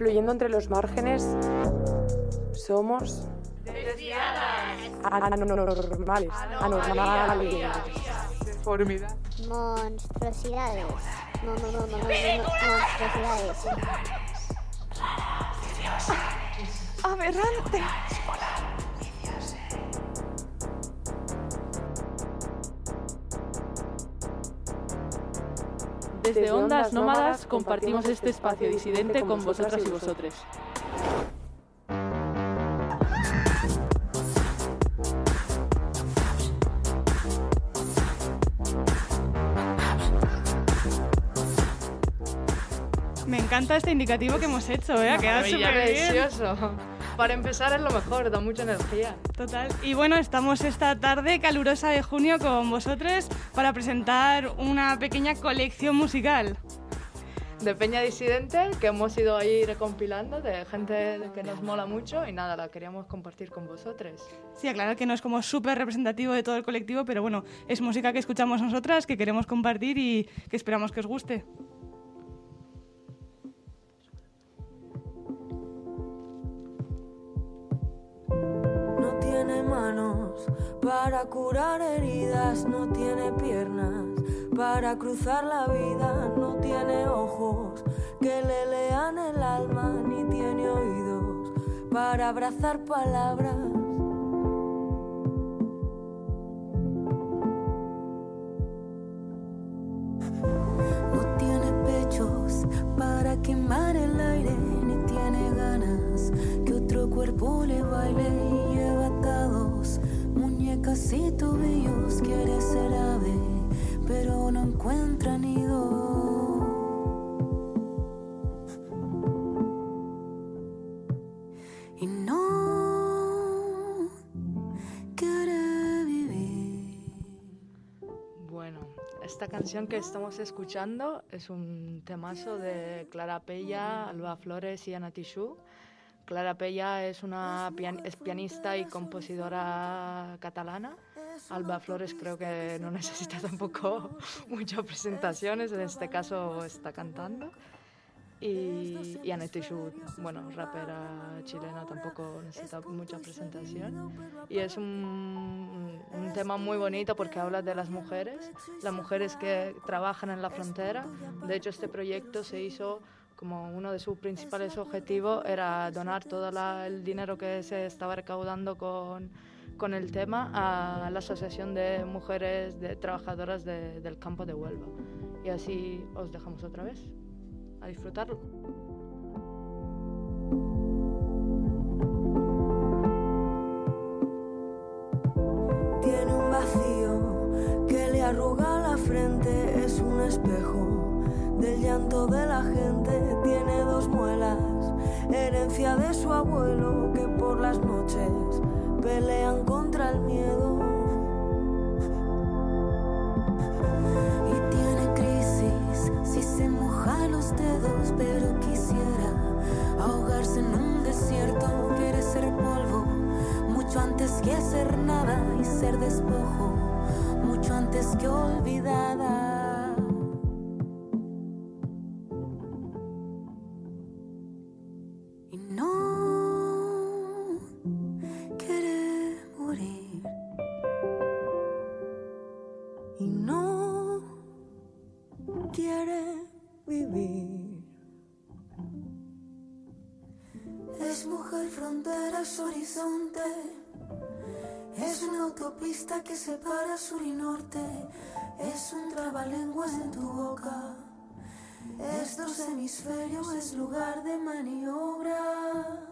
fluyendo entre los márgenes, somos anormales, anormales. Deformidad. Monstruosidades. No, no, no, no, no, no, no, monstruosidades. Aberrante. Desde Ondas Nómadas compartimos este espacio disidente con vosotras y vosotros. Me encanta este indicativo que hemos hecho, ¿eh? Ha quedado súper bien. precioso. Para empezar es lo mejor, da mucha energía. Total. Y bueno, estamos esta tarde calurosa de junio con vosotros para presentar una pequeña colección musical. De Peña Disidente, que hemos ido ahí recompilando de gente que nos mola mucho y nada, la queríamos compartir con vosotros. Sí, aclarar que no es como súper representativo de todo el colectivo, pero bueno, es música que escuchamos nosotras, que queremos compartir y que esperamos que os guste. Para curar heridas, no tiene piernas. Para cruzar la vida, no tiene ojos. Que le lean el alma, ni tiene oídos. Para abrazar palabras. No tiene pechos para quemar el aire, ni tiene ganas que otro cuerpo le baile muñecas y tobillos. Quiere ser ave, pero no encuentra nido. Y no quiere vivir. Bueno, esta canción que estamos escuchando es un temazo de Clara Pella, Alba Flores y Ana Tijoux. Clara Pella es una pian- es pianista y compositora catalana. Alba Flores creo que no necesita tampoco muchas presentaciones, en este caso está cantando. Y, y Tijoux, bueno, rapera chilena, tampoco necesita mucha presentación. Y es un, un tema muy bonito porque habla de las mujeres, las mujeres que trabajan en la frontera. De hecho, este proyecto se hizo como uno de sus principales objetivos era donar todo la- el dinero que se estaba recaudando con, con el tema a la Asociación de Mujeres de Trabajadoras de- del Campo de Huelva. Y así os dejamos otra vez. A disfrutarlo. Tiene un vacío que le arruga la frente, es un espejo del llanto de la gente. Tiene dos muelas, herencia de su abuelo que por las noches pelean contra el miedo. Y tiene crisis si se moja los dedos, pero quisiera ahogarse en un desierto. Quiere ser polvo mucho antes que ser nada y ser despojo, mucho antes que olvidada. Que separa sur y norte. Es un trabalenguas en tu boca. Es dos hemisferios, es lugar de maniobra.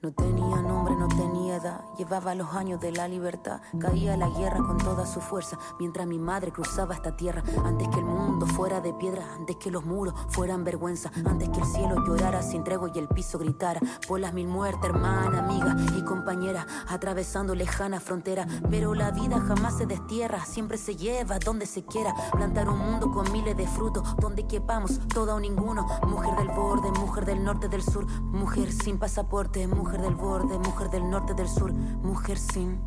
No tenía nombre, no tenía edad. Llevaba los años de la libertad. Caía la guerra con toda su fuerza. Mientras mi madre cruzaba esta tierra. Antes que el mundo fuera de piedra. Antes que los muros fueran vergüenza. Antes que el cielo llorara sin tregua y el piso gritara. Por las mil muertes, hermana, amiga y compañera. Atravesando lejana frontera. Pero la vida jamás se destierra. Siempre se lleva donde se quiera. Plantar un mundo con miles de frutos. Donde quepamos todo o ninguno. Mujer del borde, mujer del norte, del sur. Mujer sin pasaporte, mujer del borde, mujer del norte, del sur. Mujer sin.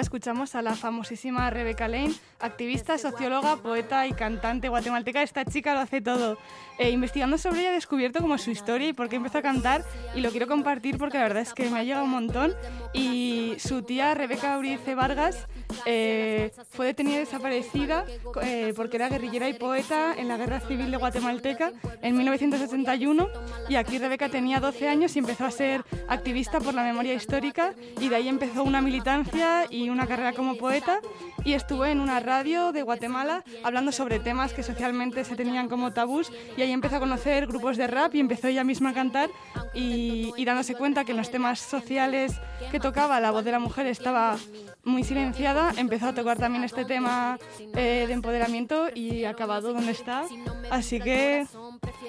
Ahora escuchamos a la famosísima Rebecca Lane, activista, socióloga, poeta y cantante guatemalteca. Esta chica lo hace todo. Eh, investigando sobre ella he descubierto como su historia y por qué empezó a cantar y lo quiero compartir porque la verdad es que me ha llegado un montón. Y su tía Rebeca Urice Vargas eh, fue detenida y desaparecida eh, porque era guerrillera y poeta en la Guerra Civil de Guatemalteca en 1981 y aquí Rebeca tenía 12 años y empezó a ser activista por la memoria histórica y de ahí empezó una militancia y una carrera como poeta y estuvo en una radio de Guatemala hablando sobre temas que socialmente se tenían como tabús y ahí empezó a conocer grupos de rap y empezó ella misma a cantar y, y dándose cuenta que en los temas sociales que tocaba la voz de la mujer estaba muy silenciada, empezó a tocar también este tema eh, de empoderamiento y acabado donde está. Así que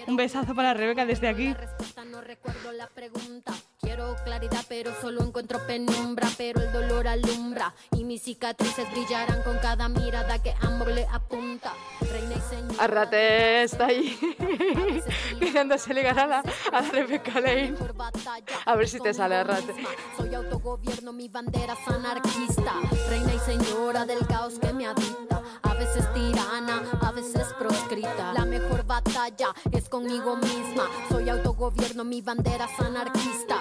un besazo para Rebeca desde aquí. Quiero claridad, pero solo encuentro penumbra. Pero el dolor alumbra y mis cicatrices brillarán con cada mirada que amor le apunta. Reina y señora. Arrate está ahí queriéndose ligar a la, a la Rebecca Lane. A ver si te sale Arrate. Soy autogobierno, mi bandera es anarquista. Reina y señora del caos que me habita. A veces tirana, a veces proscrita. La mejor batalla es conmigo misma. Soy autogobierno, mi bandera es anarquista.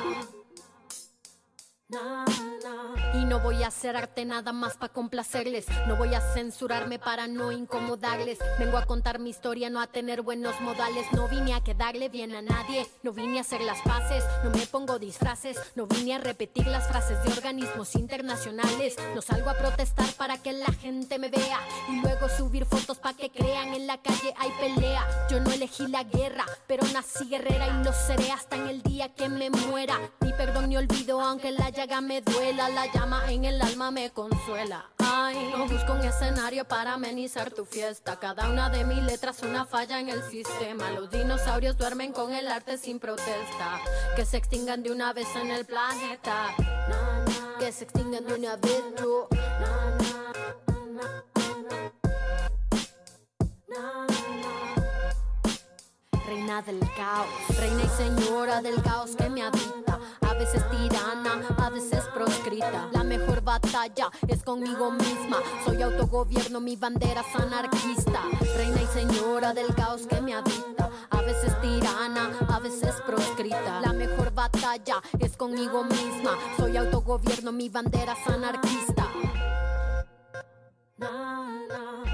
Y no voy a hacer arte nada más para complacerles. No voy a censurarme para no incomodarles. Vengo a contar mi historia, no a tener buenos modales. No vine a quedarle bien a nadie. No vine a hacer las paces. No me pongo disfraces. No vine a repetir las frases de organismos internacionales. No salgo a protestar para que la gente me vea. Y luego subir fotos para que crean en la calle hay pelea. Yo no elegí la guerra, pero nací guerrera y lo seré hasta en el día que me muera. Ni perdón ni olvido, aunque la llaga me duela. La llama en el alma me consuela. Ay, no busco un escenario para amenizar tu fiesta. Cada una de mis letras una falla en el sistema. Los dinosaurios duermen con el arte sin protesta. Que se extingan de una vez en el planeta. Que se extingan de una vez, yo. Reina del caos, reina y señora del caos que me habita. A veces tirana, a veces proscrita. La mejor batalla es conmigo misma. Soy autogobierno, mi bandera es anarquista. Reina y señora del caos que me habita. A veces tirana, a veces proscrita. La mejor batalla es conmigo misma. Soy autogobierno, mi bandera es anarquista. Na, na.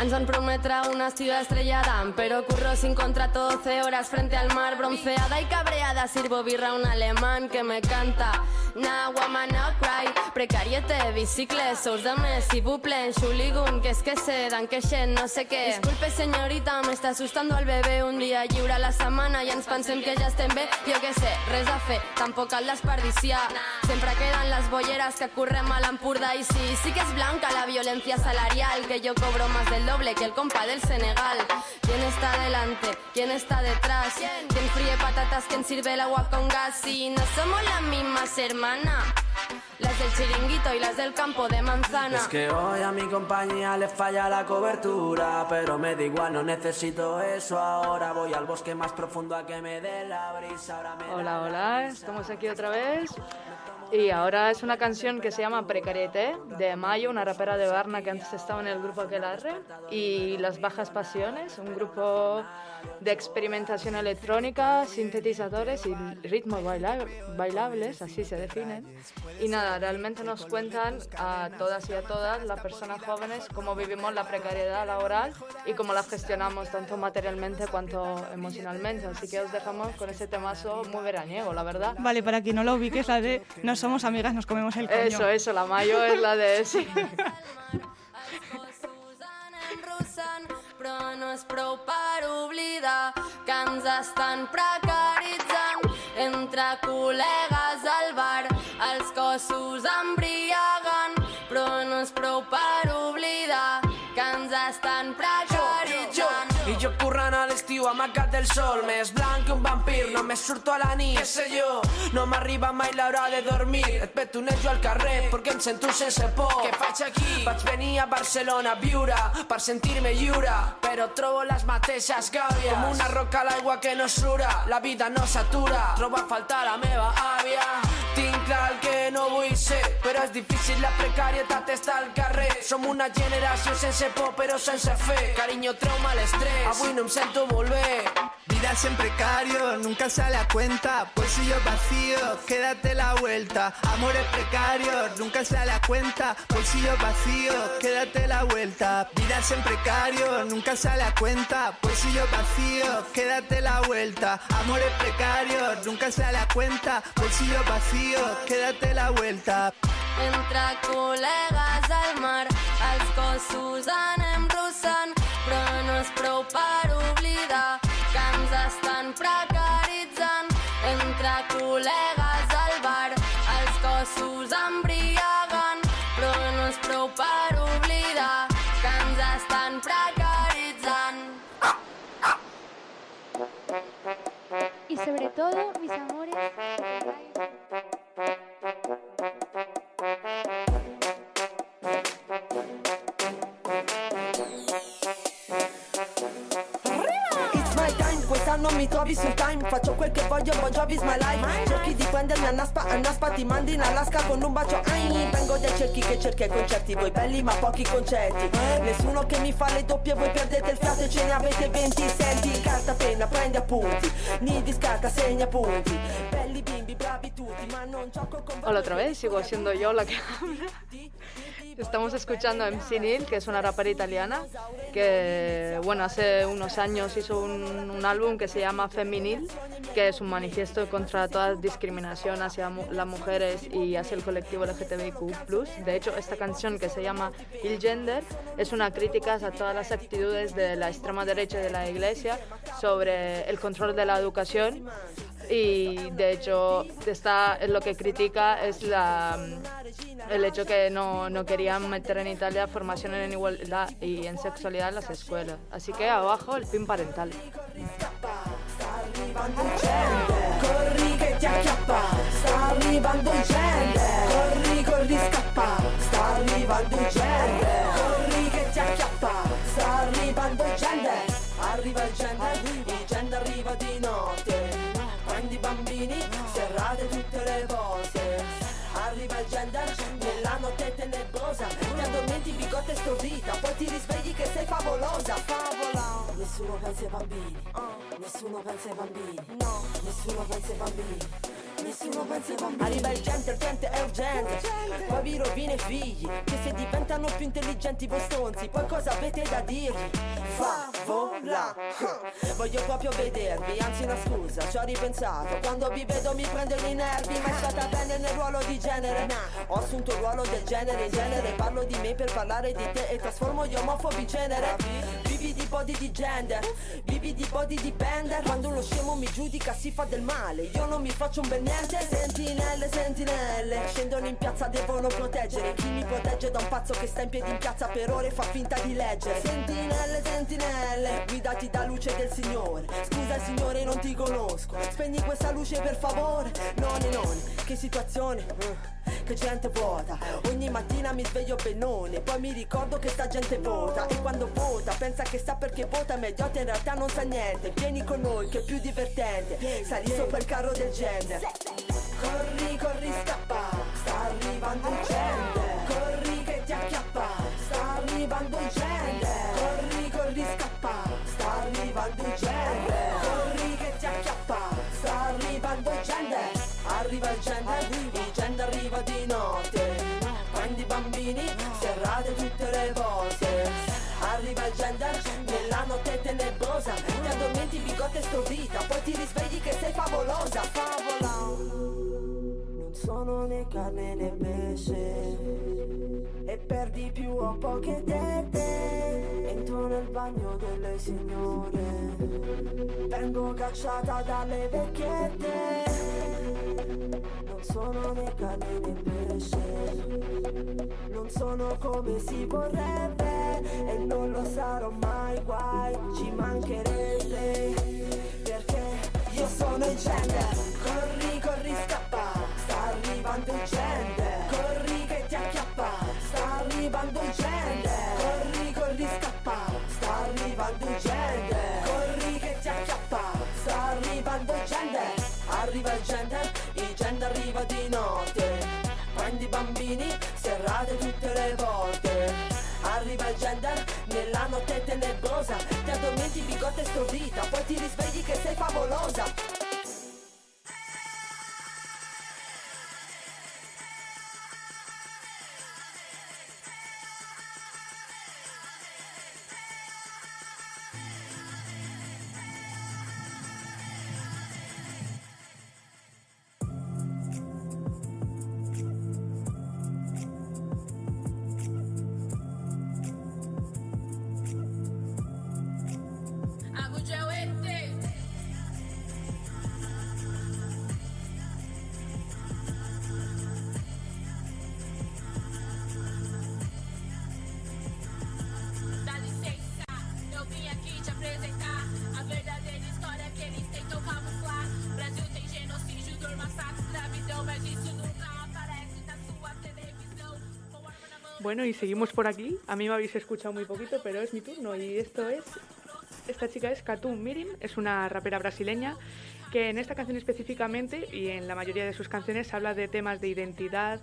Ens van prometre una ciudad estrellada, pero curro sin contrato 12 horas frente al mar, bronceada y cabreada. Sirvo birra a un alemán que me canta. Nah, woman, no cry. Precariete, bicicles, sous de mes, si buple, xuligun, que es que se dan que xen, no sé què. Disculpe, señorita, me está asustando al bebé. Un dia lliure a la setmana i ens pensem que ja estem bé. Jo què sé, res a fer, tampoc cal desperdiciar. Sempre queden les bolleres que correm a l'Empordà i sí, sí que és blanca la violencia salarial, que yo cobro más del doble que el compa del Senegal. ¿Quién está delante? ¿Quién está detrás? ¿Quién fríe patatas? ¿Quién sirve el agua con gas? Si no somos las mismas hermanas. Las del chiringuito y las del campo de manzana. Es que hoy a mi compañía le falla la cobertura, pero me da igual, no necesito eso ahora. Voy al bosque más profundo a que me dé la brisa. Ahora me Hola, la hola, brisa. estamos aquí otra vez. Y ahora es una canción que se llama Precariete de Mayo, una rapera de Varna que antes estaba en el grupo Aquelarre. Y Las Bajas Pasiones, un grupo de experimentación electrónica, sintetizadores y ritmos bailables, así se definen. Y nada, realmente nos cuentan a todas y a todas las personas jóvenes cómo vivimos la precariedad laboral y cómo la gestionamos tanto materialmente cuanto emocionalmente. Así que os dejamos con ese temazo muy veraniego, la verdad. Vale, para quien no lo ubique, la de No somos amigas, nos comemos el coño. Eso, eso, la mayo es la de... Sí. però no és prou per oblidar que ens estan precaritzant entre col·legues al bar els cossos embriaguen però no és prou per amagat del sol. Més blanc que un vampir, només surto a la nit Què sé jo, no m'arriba mai l'hora de dormir. Et petonejo al carrer perquè em sento sense por Què faig aquí? Vaig venir a Barcelona a viure Per sentir-me lliure Però trobo les mateixes gàbies Com una roca a l'aigua que no sura La vida no s'atura. Trobo a faltar la meva àvia Tinc clar el que no vull ser Però és difícil, la precarietat està al carrer. Som una generació sense por però sense fe. Cariño, trauma, l'estrès Avui no em sento molt bé Vida en precario, nunca sale a cuenta. Bolsillo vacío, quédate la vuelta. Amores precarios, nunca sale a cuenta. Bolsillo vacío, quédate la vuelta. Vida en precario, nunca sale a cuenta. Bolsillo vacío, quédate la vuelta. Amores precarios, nunca sale a cuenta. Bolsillo vacío, quédate la vuelta. Entre col·legues al mar, els cossos anem russant, és prou per oblidar que ens estan precaritzant. Entre col·legues al bar, els cossos embriaguen, però no és prou per oblidar que ens estan precaritzant. Y sobre todo, mis amores, quest'anno mi trovi sul time Faccio quel che voglio, Bon Jovi's my life Cerchi di prendermi a Naspa, a Naspa ti mandi in Alaska con un bacio ai Vengo dai cerchi che cerca i concerti Voi belli ma pochi concetti Nessuno che mi fa le doppie, voi perdete il fiato e ce ne avete 20 Senti, carta, penna, prendi appunti Ni discarta, segna punti Belli bimbi, bravi tutti, ma non gioco con Hola otra vez, sigo siendo yo la que habla. Estamos escuchando a MC Neil, que es una rapera italiana, que bueno, hace unos años hizo un, álbum que se llama Feminil, que es un manifiesto contra toda discriminación hacia las mujeres y hacia el colectivo LGTBIQ+. De hecho, esta canción que se llama Il Gender es una crítica a todas las actitudes de la extrema derecha de la iglesia sobre el control de la educación y de hecho está, lo que critica es la, el hecho que no, no querían meter en Italia formación en igualdad y en sexualidad en las escuelas. Así que abajo el pin parental. Addormenti bigotta e stordita Poi ti risvegli che sei favolosa Favola. Nessuno pensa ai bambini Nessuno pensa ai bambini. No. Nessuno pensa ai bambini. Nessuno pensa ai bambini. Arriva il gente, il gente è urgente. Poi vi rovina i figli Che se diventano più intelligenti voi stonzi Poi cosa avete da dirgli? Favola Voglio proprio vedervi Anzi una scusa, ci ho ripensato. Quando vi vedo mi prendono i nervi Ma è stata bene nel ruolo di genere. Ho assunto il ruolo del genere In genere. Parlo di me per parlare di te E trasformo gli omofobi in genere Vivi di body di gender Vivi di body di bender Quando uno scemo mi giudica si fa del male. Io non mi faccio un bel niente. Sentinelle, sentinelle Scendono in piazza, devono proteggere. Chi mi protegge da un pazzo che sta in piedi in piazza per ore fa finta di leggere. Sentinelle, sentinelle Guidati da luce del Signore. Scusa Signore non ti conosco. Spegni questa luce per favore. Noni, noni, che situazione Che gente vuota. Ogni mattina mi sveglio benone Poi mi ricordo che sta gente vota E quando vota pensa che sa perché vota Ma idiota in realtà non sa niente. Vieni con noi che è più divertente. Sali sopra il carro del gender. Corri, corri, scappa. Arrivando gente sto vita Poi ti risvegli che sei favolosa Favola. Non sono né carne né pesce E per di più ho poche tette. Entro nel bagno delle signore Vengo cacciata dalle vecchiette. Non sono né carne né pesce Non sono come si vorrebbe E non lo sarò mai guai Ci mancherebbe sono il gender. Corri, corri, scappa. Sta arrivando il gender. Corri che ti acchiappa. Sta arrivando il gender. Corri, corri, scappa. Sta arrivando il gender. Corri che ti acchiappa. Sta arrivando il gender. Arriva il gender Il gender arriva di notte. Prendi i bambini, serrate tutte le volte. Arriva il gender nella notte tenebrosa Ti addormenti bigotte stordita. Poi ti risvegli che sei favolosa Bueno, y seguimos por aquí. A mí me habéis escuchado muy poquito, pero es mi turno. Y esto es. Esta chica es Katum Mirim, es una rapera brasileña que en esta canción específicamente y en la mayoría de sus canciones habla de temas de identidad,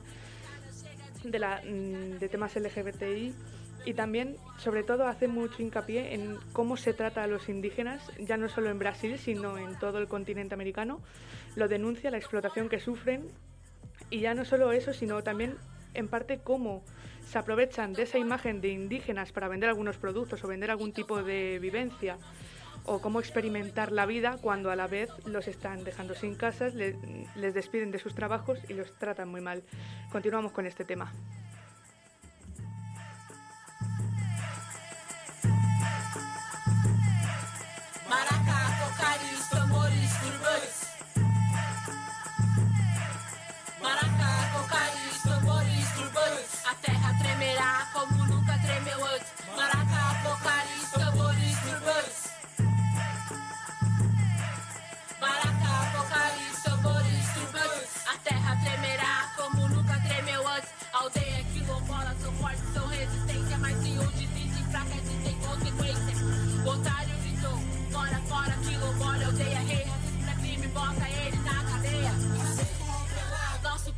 de, mm, de temas LGBTI y también, sobre todo, hace mucho hincapié en cómo se trata a los indígenas, ya no solo en Brasil, sino en todo el continente americano. Lo denuncia, la explotación que sufren y ya no solo eso, sino también en parte cómo se aprovechan de esa imagen de indígenas para vender algunos productos o vender algún tipo de vivencia o cómo experimentar la vida cuando a la vez los están dejando sin casas, le- les despiden de sus trabajos y los tratan muy mal. Continuamos con este tema.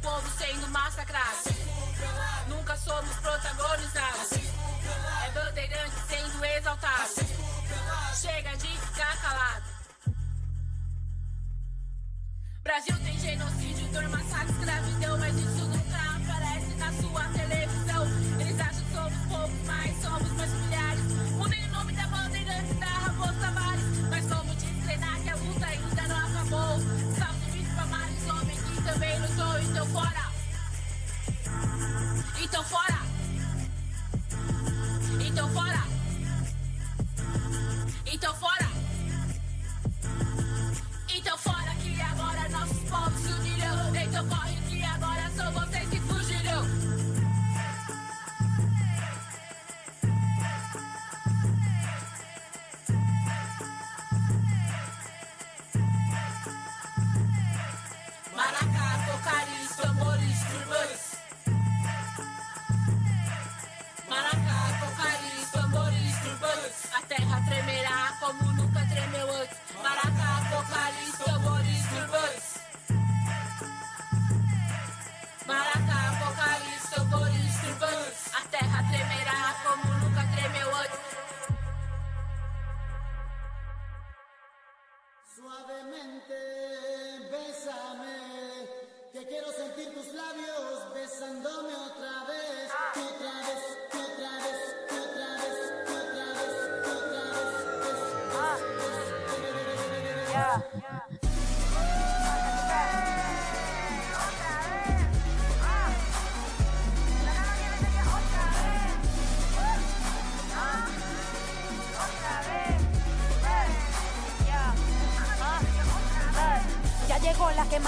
Povo sendo massacrado. Nunca somos protagonizados. É bandeirante sendo exaltado. Chega de ficar calado. Brasil tem genocídio, dor, massacre, escravidão, mas isso nunca aparece na sua Então fora. Então fora. Então fora.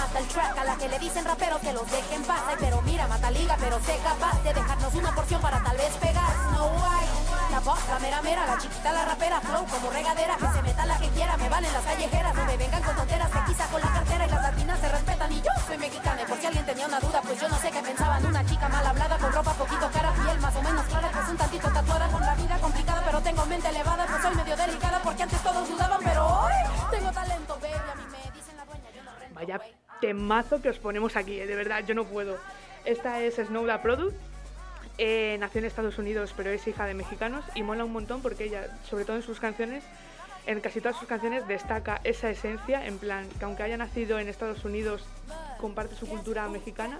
Mata el track, a la que le dicen rapero que los dejen paz. Ay, pero mira, mata liga, pero sé capaz de dejarnos una porción para tal vez pegar. No way. La voz, la mera mera, la chiquita, la rapera, flow como regadera. Que se meta la que quiera, me valen las callejeras. No me vengan con tonteras, que quizá con la cartera y las latinas se respetan. Y yo soy mexicana, y por si alguien tenía una duda, pues yo no sé qué pensaban. Una chica mal hablada, con ropa poquito cara, piel más o menos clara, pues un tantito tatuada, con la vida complicada, pero tengo mente elevada, pues soy medio delicada, porque antes todos dudaban, pero hoy tengo talento, baby, a mí me dicen la dueña, yo no rento. Vaya temazo que os ponemos aquí, eh, de verdad, yo no puedo. Esta es Snowda Product. eh, nació en Estados Unidos, pero es hija de mexicanos y mola un montón porque ella, sobre todo en sus canciones, en casi todas sus canciones destaca esa esencia, en plan, que aunque haya nacido en Estados Unidos, comparte su cultura mexicana,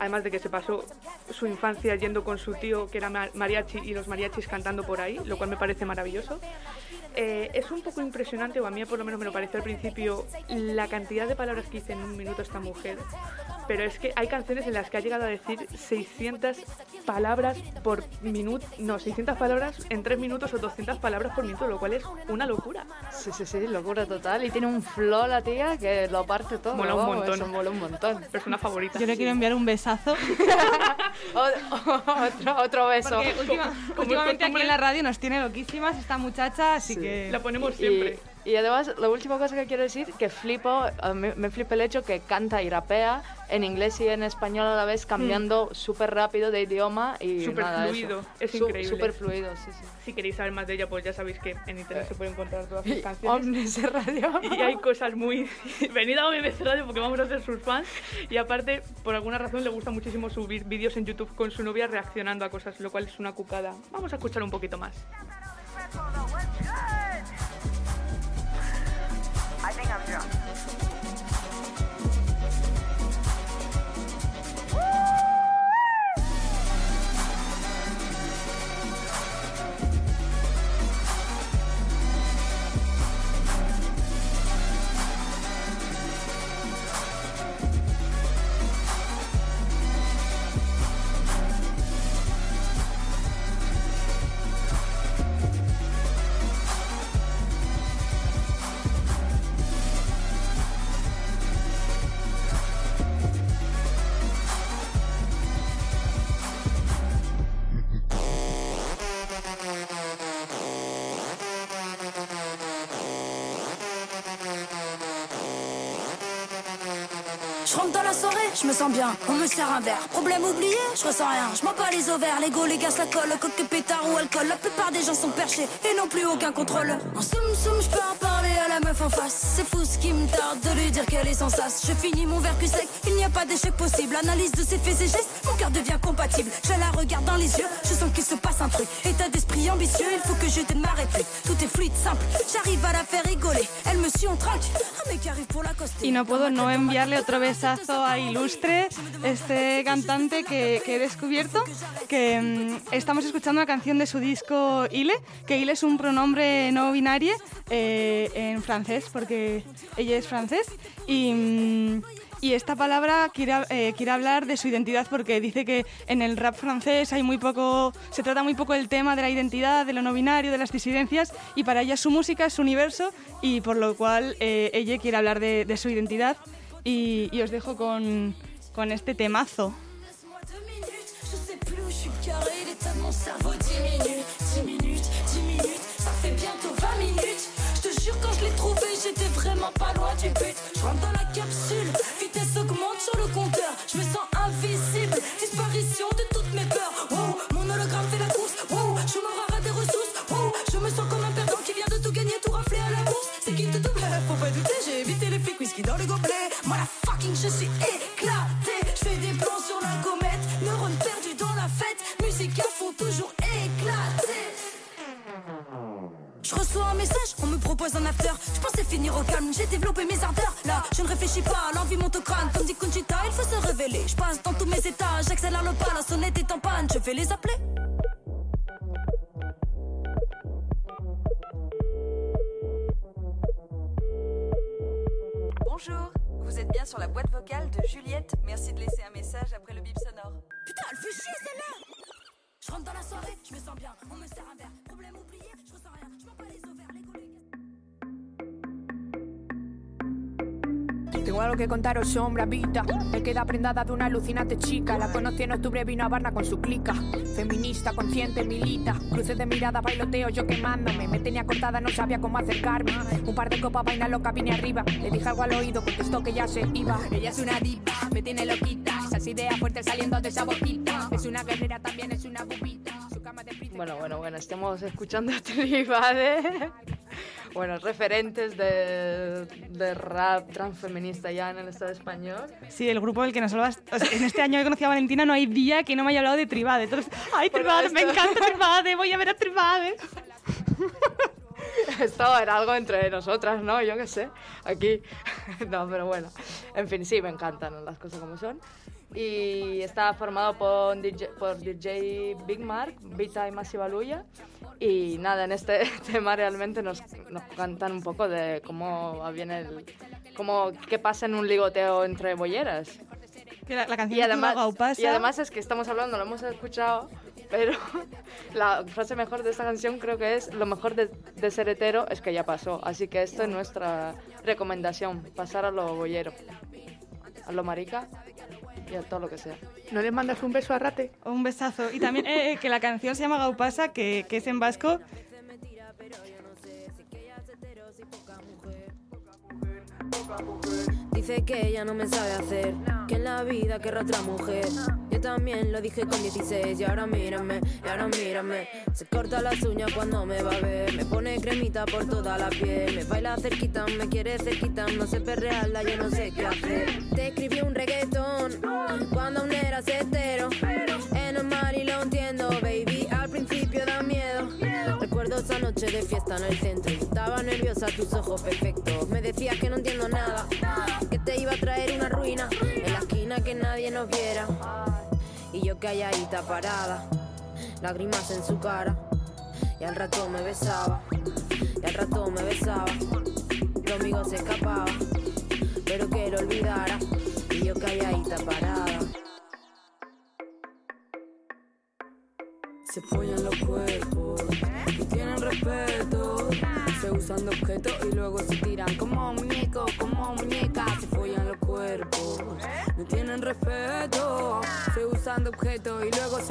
además de que se pasó su infancia yendo con su tío, que era ma- mariachi, y los mariachis cantando por ahí, lo cual me parece maravilloso. Eh, es un poco impresionante, o a mí por lo menos me lo pareció al principio, la cantidad de palabras que dice en un minuto esta mujer. Pero es que hay canciones en las que ha llegado a decir 600 palabras por minuto, no, 600 palabras en 3 minutos o 200 palabras por minuto, lo cual es una locura. Sí, sí, sí, locura total. Y tiene un flow la tía que lo parte todo. Mola un montón. Eso mola un montón. Persona favorita. Yo le quiero enviar un besazo. otro, otro beso. Porque última- últimamente aquí en la radio nos tiene loquísimas esta muchacha, así que... La ponemos Y, y además, la última cosa que quiero decir, que flipo, mí me flipa el hecho que canta y rapea en inglés y en español a la vez, cambiando súper rápido de idioma y Súper nada, eso. fluido, es Su- increíble. Súper fluido, sí, sí. Si queréis saber más de ella, pues ya sabéis que en internet se puede encontrar todas sus canciones. Omnis Radio. Y hay cosas muy... Venid a BBC Radio porque vamos a ser sus fans. Y aparte, por alguna razón, le gusta muchísimo subir vídeos en YouTube con su novia reaccionando a cosas, lo cual es una cucada. Vamos a escuchar un poquito más. Je rentre dans la soirée, je me sens bien, on me sert un verre. Problème oublié, je ressens rien, je m'en bats les ovaires, les go, les gaz, la colle, coque pétard ou alcool. La plupart des gens sont perchés et n'ont plus aucun contrôle. En soum soum, je peux la meuf en face. C'est fou ce qui me tarde de lui dire qu'elle est sans sas. Je finis mon verre cul sec, il n'y a pas d'échec possible. Analyse de ses faits et gestes, mon cœur devient compatible. Je la regarde dans les yeux, je sens qu'il se passe un truc. État d'esprit ambitieux, il faut que je ma réplique. Tout est fluide, simple, j'arrive à la faire rigoler. Elle me suit, on trinque, un mec arrive pour l'accoster. Y no puedo no enviarle otro besazo a Ilustre, este cantante que, que he descubierto, que mm, estamos escuchando una canción de su disco Ile, que Ile es un pronombre no binario eh, en francés, porque ella es francés, y, mm, y esta palabra quiere, eh, quiere hablar de su identidad porque dice que en el rap francés hay muy poco, se trata muy poco el tema de la identidad, de lo no binario, de las disidencias, y para ella su música es su universo, y por lo cual eh, ella quiere hablar de, de su identidad. Y, y os dejo con, con este temazo. bitch. Trump the les appeler. Tengo algo que contaros, sombra vita. Me queda prendada de una alucinante chica. La conocí en octubre, vino a Varna con su clica. Feminista, consciente, milita. Cruces de mirada, bailoteo, yo quemándome. Me tenía cortada, no sabía cómo acercarme. Un par de copas, vaina loca, vine arriba. Le dije algo al oído, contestó que ya se iba. Ella es una diva, me tiene loquita. Esas ideas fuertes saliendo de esa boquita. Es una guerrera, también es una bubita. Su cama de. Bueno, bueno, bueno, estamos escuchando a Tribade. Bueno, referentes de, de rap transfeminista ya en el Estado español. Sí, el grupo del que nos hablabas. o sea, en este año que conocí a Valentina no hay día que no me haya hablado de Tribade. Entonces, ¡ay, Tribade! Me encanta Tribade, voy a ver a Tribade. Esto era algo entre nosotras, ¿no? Yo qué sé, aquí. No, pero bueno. En fin, sí, me encantan las cosas como son. Y está formado por DJ, por DJ Big Mark, Vita y Masiva Luya. Y nada, en este tema realmente nos, nos cantan un poco de cómo viene el... Cómo, qué pasa en un ligoteo entre bolleras. Que la, la canción Y además, pasa. y además es que estamos hablando, lo hemos escuchado, pero la frase mejor de esta canción creo que es lo mejor de, de ser hetero es que ya pasó. Así que esto es nuestra recomendación, pasar a lo bollero, a lo marica y a todo lo que sea. ¿No le mandas un beso a Rate? Un besazo. Y también eh, que la canción se llama Gaupasa, que, que es en vasco. Dice que ella no me sabe hacer, que en la vida querrá otra mujer. Yo también lo dije con 16 y ahora mírame, y ahora mírame. Se corta las uñas cuando me va a ver, me pone cremita por toda la piel. Me baila cerquita, me quiere cerquita, no sé perrearla, yo no sé qué hacer. Te escribí un reggaetón cuando aún eras hetero. Es normal y lo entiendo, baby, al principio da miedo. Recuerdo esa noche de fiesta en el centro. Estaba nerviosa, tus ojos perfectos. Me decías que no entiendo nada, te iba a traer una ruina. En la esquina que nadie nos viera. Y yo calladita parada, lágrimas en su cara. Y al rato me besaba, y al rato me besaba. Conmigo se escapaba, pero que lo olvidara. Y yo calladita parada. Se follan los cuerpos, no tienen respeto. Se usan de objetos y luego se tiran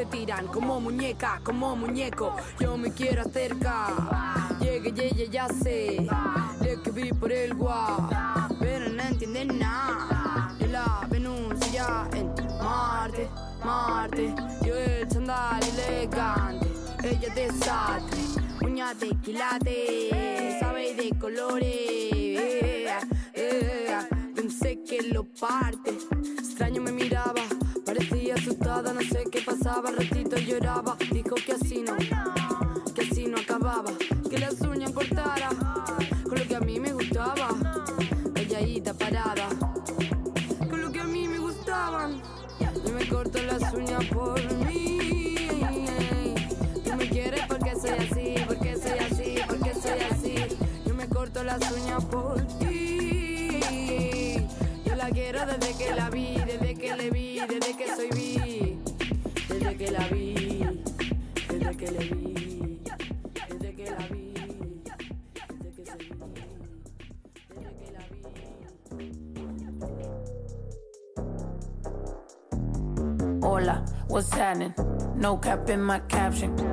tiran como muñecas, como muñeco. Yo me quiero acercar, llegue, llegue, ya sé. Le escribí por el guau, pero no entienden nada. Yo la denuncia en Marte, Marte. Yo el chandal elegante, ella desastre. Uña de quilate, sabe de colores. eh, eh, Pensé que lo parte, al ratito lloraba. Dijo que así no, que así no acababa. Que las uñas cortara, con lo que a mí me gustaba. Calladita parada, con lo que a mí me gustaban. Yo me corto las uñas por mí. Tú me quieres porque soy así, porque soy así, porque soy así. Yo me corto las uñas por ti. Yo la quiero desde que la vi, desde que le vi, desde que soy vi. Que la vi, desde que le vi. Hola, what's happening? No cap in my caption.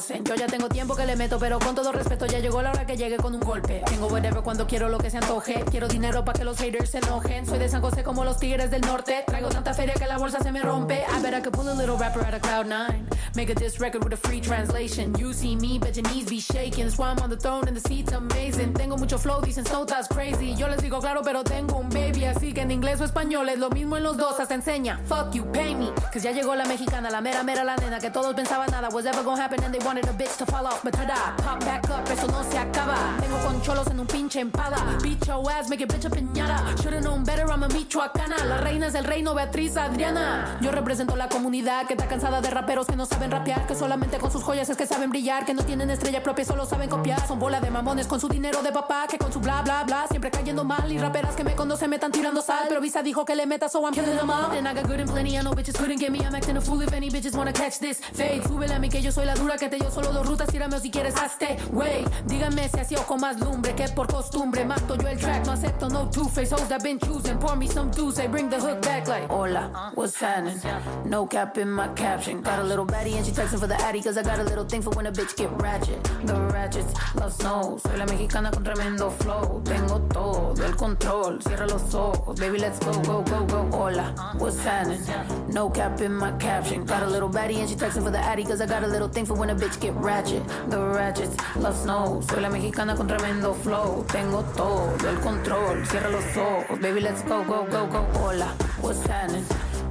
Yo ya tengo tiempo que le meto, pero con todo respeto ya llegó la hora que llegue con un golpe. Tengo whatever cuando quiero lo que se antoje. Quiero dinero para que los haters se enojen. Soy de San José como los tigres del norte. Traigo tanta feria que la bolsa se me rompe. I bet I could pull a little rapper out of cloud nine. Make a diss record with a free translation. You see me, bet your knees be shaking. I'm on the throne and the seat's amazing. Tengo mucho flow, dicen so that's crazy. Yo les digo claro, pero tengo un baby. Así que en inglés o español es lo mismo en los dos. Hasta enseña. Fuck you, pay me. Cause ya llegó la mexicana, la mera mera la nena. Que todos pensaban nada was ever gonna happen and they wanted a bitch to fall off. But tada, pop back up, eso no se acaba. Tengo con cholos en un pinche empada. Beat your ass, make it bitch a piñata. Should've known better, I'm a michoacana. La reina es el reino, Beatriz Adriana. Yo represento la comunidad que está cansada de raperos que no saben rapear. Que solamente con sus joyas es que saben brillar. Que no tienen estrella propia, solo saben copiar. Son bola de mamones con su dinero de papá. Que con su bla bla bla siempre cayendo mal. Y raperas que me conocen me están tirando sal. Pero Visa dijo que le meta, so I'm killing them all. And I got good and plenty, I know bitches couldn't get me. I'm acting a fool if any bitches wanna catch this. Fade, súbele a mí que yo soy la dura que te dio solo dos rutas. Tírame o si quieres hazte. Wey, díganme si así o con más lumbre que por costumbre. Mato yo el track, no acepto no two-face. Hoes that been choosing. Pour me some juice, they bring the hook back like. Hola, what's happening? No cap in my caption. Got a little baddie and she texting for the addy. Cause I got a little thing for when a bitch get ratchet. The ratchets, love snow. Soy la mexicana con tremendo flow. Tengo todo el control. Cierra los ojos, baby, let's go, go, go, go. Hola, what's happening? No cap in my caption. Got a little baddie and she texting for the addy. Cause I got a little thing for when a bitch get ratchet. The ratchets, love snow. Soy la mexicana con tremendo flow. Tengo todo el control. Cierra los ojos, baby, let's go, go, go, go. Hola, what's happening?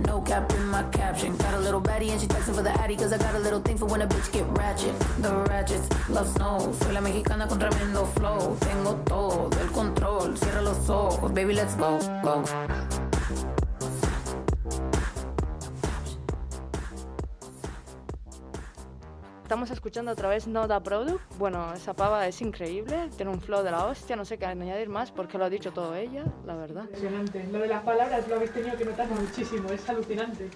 No cap in my caption. Got a little baddie and she texting for the addy. Cause I got a little thing for when a bitch get ratchet. The ratchets, love snow. Soy la mexicana con tremendo flow. Tengo todo el control. Cierra los ojos, baby, let's go, go. Estamos escuchando otra vez No Da Product. Bueno, esa pava es increíble, tiene un flow de la hostia, no sé qué añadir más porque lo ha dicho todo ella, la verdad. Impresionante. Lo de las palabras lo habéis tenido que notar muchísimo, es alucinante.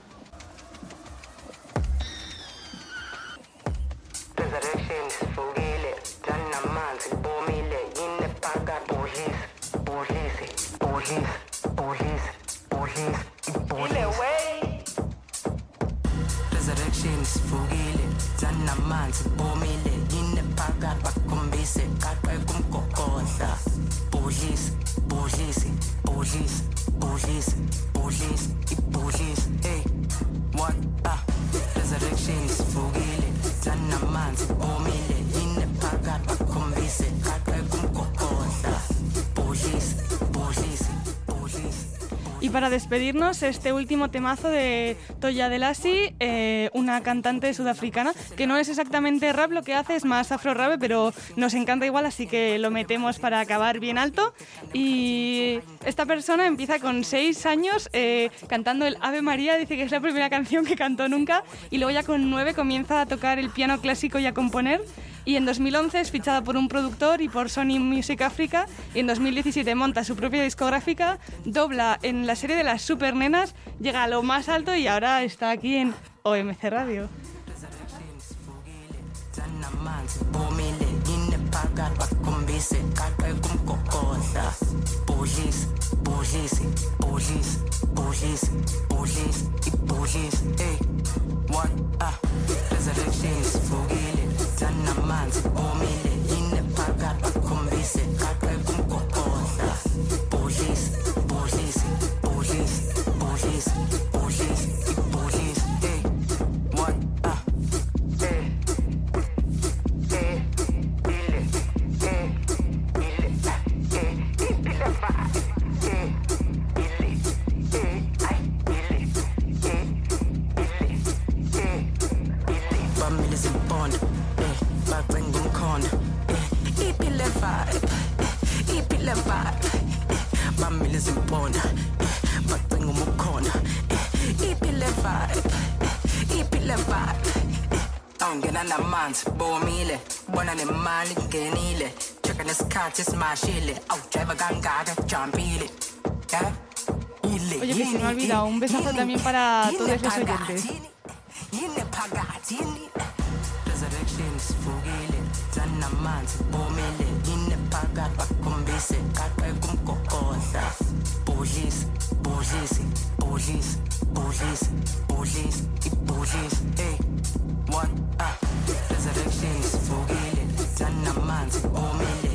Despedirnos, este último temazo de Toya Delasi, eh, una cantante sudafricana, que no es exactamente rap, lo que hace es más afro rap, pero nos encanta igual, así que lo metemos para acabar bien alto. Y esta persona empieza con seis años eh, cantando el Ave María, dice que es la primera canción que cantó nunca, y luego ya con nueve comienza a tocar el piano clásico y a componer. Y en 2011 es fichada por un productor y por Sony Music Africa. Y en 2017 monta su propia discográfica, dobla en la serie de las Supernenas, llega a lo más alto y ahora está aquí en OMC Radio. zanamanzi bomile ah vibe eh iphile vibe awungena namanzi bomile bona nemali ngenile cheka nesikhathi esimashile awujayiva kangaka jampile yeah? Ile, Oye, que se me ha olvidado, un besazo también para todos los oyentes. yini phakathi yini resurrection sifukile zanamanzi bomile yini phakathi bakhombise kaqe kumgogodla budlisi budlisi budlisi bullies, bullies, ibullies, hey, one, ah, resurrections, vukile, sanamanzi omile